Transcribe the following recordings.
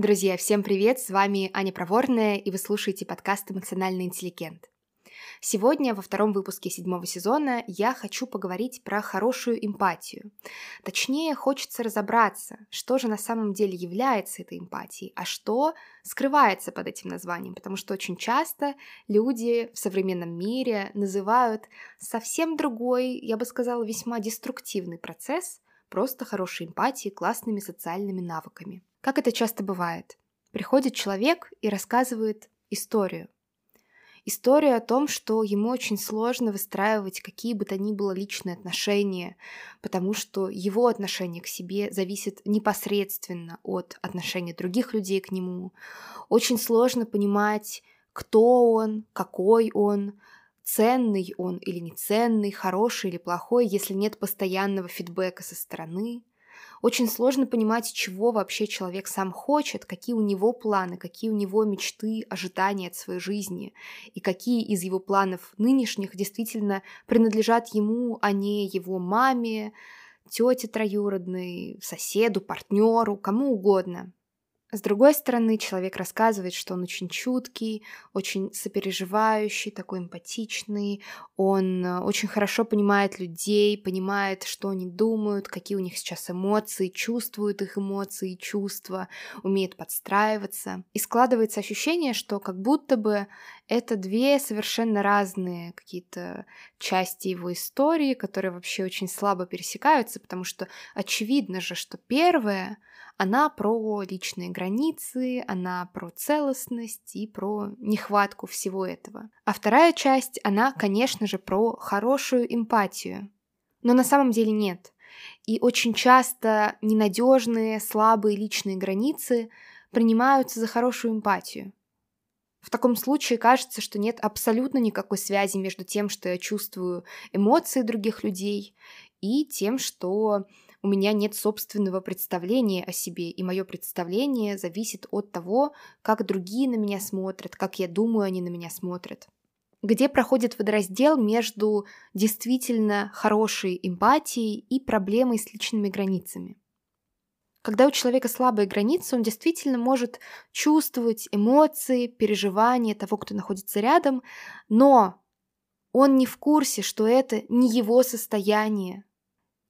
Друзья, всем привет! С вами Аня Проворная, и вы слушаете подкаст «Эмоциональный интеллигент». Сегодня, во втором выпуске седьмого сезона, я хочу поговорить про хорошую эмпатию. Точнее, хочется разобраться, что же на самом деле является этой эмпатией, а что скрывается под этим названием, потому что очень часто люди в современном мире называют совсем другой, я бы сказала, весьма деструктивный процесс просто хорошей эмпатией, классными социальными навыками. Как это часто бывает? Приходит человек и рассказывает историю, историю о том, что ему очень сложно выстраивать какие бы то ни было личные отношения, потому что его отношение к себе зависит непосредственно от отношения других людей к нему. Очень сложно понимать, кто он, какой он, ценный он или неценный, хороший или плохой, если нет постоянного фидбэка со стороны. Очень сложно понимать, чего вообще человек сам хочет, какие у него планы, какие у него мечты, ожидания от своей жизни, и какие из его планов нынешних действительно принадлежат ему, а не его маме, тете троюродной, соседу, партнеру, кому угодно. С другой стороны, человек рассказывает, что он очень чуткий, очень сопереживающий, такой эмпатичный, он э, очень хорошо понимает людей, понимает, что они думают, какие у них сейчас эмоции, чувствует их эмоции и чувства, умеет подстраиваться. И складывается ощущение, что как будто бы это две совершенно разные какие-то части его истории, которые вообще очень слабо пересекаются, потому что очевидно же, что первое — она про личные границы, она про целостность и про нехватку всего этого. А вторая часть, она, конечно же, про хорошую эмпатию. Но на самом деле нет. И очень часто ненадежные, слабые личные границы принимаются за хорошую эмпатию. В таком случае кажется, что нет абсолютно никакой связи между тем, что я чувствую эмоции других людей, и тем, что у меня нет собственного представления о себе, и мое представление зависит от того, как другие на меня смотрят, как я думаю, они на меня смотрят. Где проходит водораздел между действительно хорошей эмпатией и проблемой с личными границами. Когда у человека слабые границы, он действительно может чувствовать эмоции, переживания того, кто находится рядом, но он не в курсе, что это не его состояние,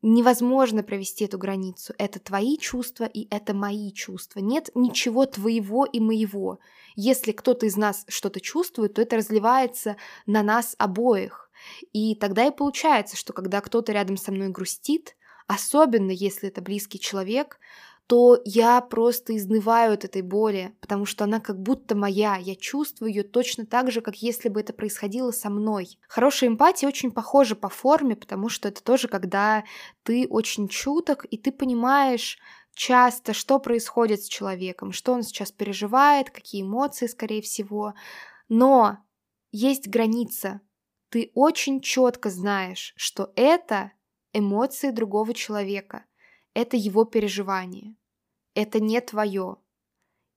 невозможно провести эту границу. Это твои чувства и это мои чувства. Нет ничего твоего и моего. Если кто-то из нас что-то чувствует, то это разливается на нас обоих. И тогда и получается, что когда кто-то рядом со мной грустит, особенно если это близкий человек, то я просто изнываю от этой боли, потому что она как будто моя, я чувствую ее точно так же, как если бы это происходило со мной. Хорошая эмпатия очень похожа по форме, потому что это тоже когда ты очень чуток, и ты понимаешь часто, что происходит с человеком, что он сейчас переживает, какие эмоции, скорее всего. Но есть граница. Ты очень четко знаешь, что это эмоции другого человека, это его переживания это не твое.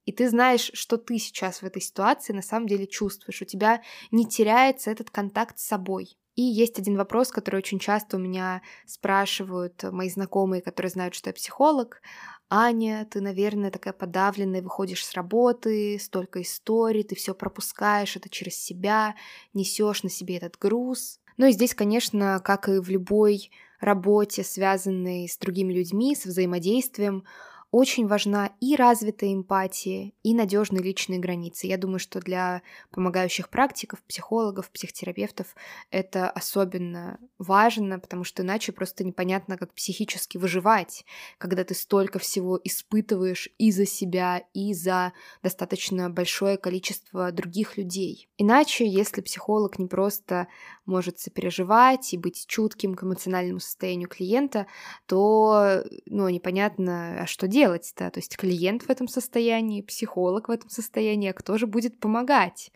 И ты знаешь, что ты сейчас в этой ситуации на самом деле чувствуешь. У тебя не теряется этот контакт с собой. И есть один вопрос, который очень часто у меня спрашивают мои знакомые, которые знают, что я психолог. Аня, ты, наверное, такая подавленная, выходишь с работы, столько историй, ты все пропускаешь, это через себя, несешь на себе этот груз. Ну и здесь, конечно, как и в любой работе, связанной с другими людьми, с взаимодействием, очень важна и развитая эмпатия, и надежные личные границы. Я думаю, что для помогающих практиков, психологов, психотерапевтов это особенно важно, потому что иначе просто непонятно, как психически выживать, когда ты столько всего испытываешь и за себя, и за достаточно большое количество других людей. Иначе, если психолог не просто может сопереживать и быть чутким к эмоциональному состоянию клиента, то ну, непонятно, а что делать-то? То есть клиент в этом состоянии, психолог в этом состоянии, а кто же будет помогать?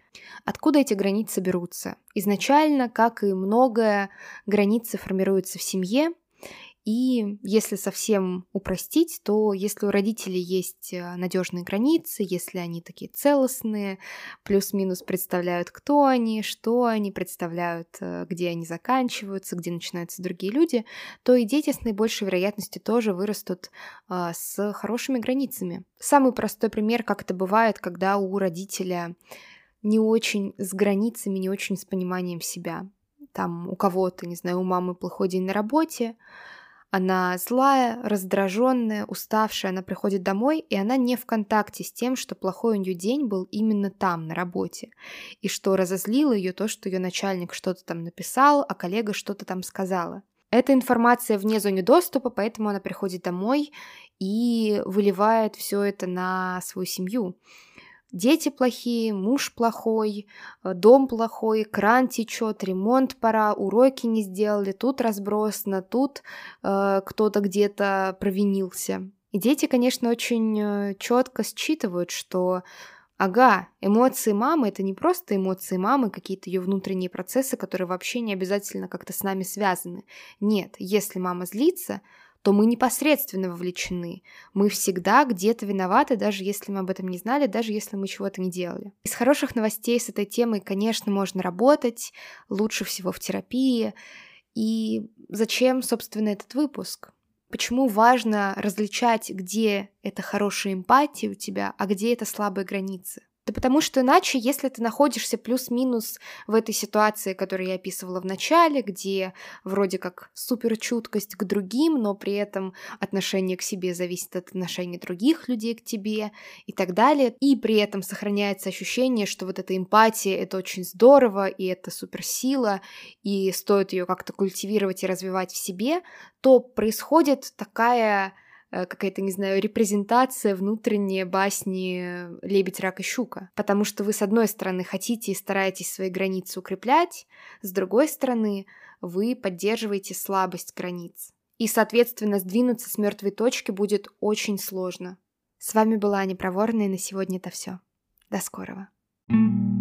Откуда эти границы берутся? Изначально, как и многое, границы формируются в семье, И если совсем упростить, то если у родителей есть э, надежные границы, если они такие целостные, плюс-минус представляют, кто они, что они, представляют, э, где они заканчиваются, где начинаются другие люди, то и дети с наибольшей вероятностью тоже вырастут а, с хорошими границами. Самый простой пример, как это бывает, когда у родителя не очень с границами, не очень с пониманием себя. Там у кого-то, не знаю, у мамы плохой день на работе, она злая, раздраженная, уставшая, она приходит домой, и она не в контакте с тем, что плохой у нее день был именно там, на работе, и что разозлило ее то, что ее начальник что-то там написал, а коллега что-то там сказала. Эта информация вне зоны доступа, поэтому она приходит домой и выливает все это на свою семью дети плохие, муж плохой, э, дом плохой, кран течет, ремонт пора, уроки не сделали, тут разбросано, тут э, кто-то где-то провинился. И дети, конечно, очень э, четко считывают, что Ага, эмоции мамы это не просто эмоции мамы, какие-то ее внутренние процессы, которые вообще не обязательно как-то с нами связаны. Нет, если мама злится, то мы непосредственно вовлечены. Мы всегда где-то виноваты, даже если мы об этом не знали, даже если мы чего-то не делали. Из хороших новостей с этой темой, конечно, можно работать, лучше всего в терапии. И зачем, собственно, этот выпуск? Почему важно различать, где это хорошая эмпатия у тебя, а где это слабые границы? Да потому что иначе, если ты находишься плюс-минус в этой ситуации, которую я описывала в начале, где вроде как супер чуткость к другим, но при этом отношение к себе зависит от отношения других людей к тебе и так далее, и при этом сохраняется ощущение, что вот эта эмпатия — это очень здорово, и это суперсила, и стоит ее как-то культивировать и развивать в себе, то происходит такая какая-то, не знаю, репрезентация внутренней басни «Лебедь, рак и щука». Потому что вы, с одной стороны, хотите и стараетесь свои границы укреплять, с другой стороны, вы поддерживаете слабость границ. И, соответственно, сдвинуться с мертвой точки будет очень сложно. С вами была Аня Проворная, и на сегодня это все. До скорого. thank you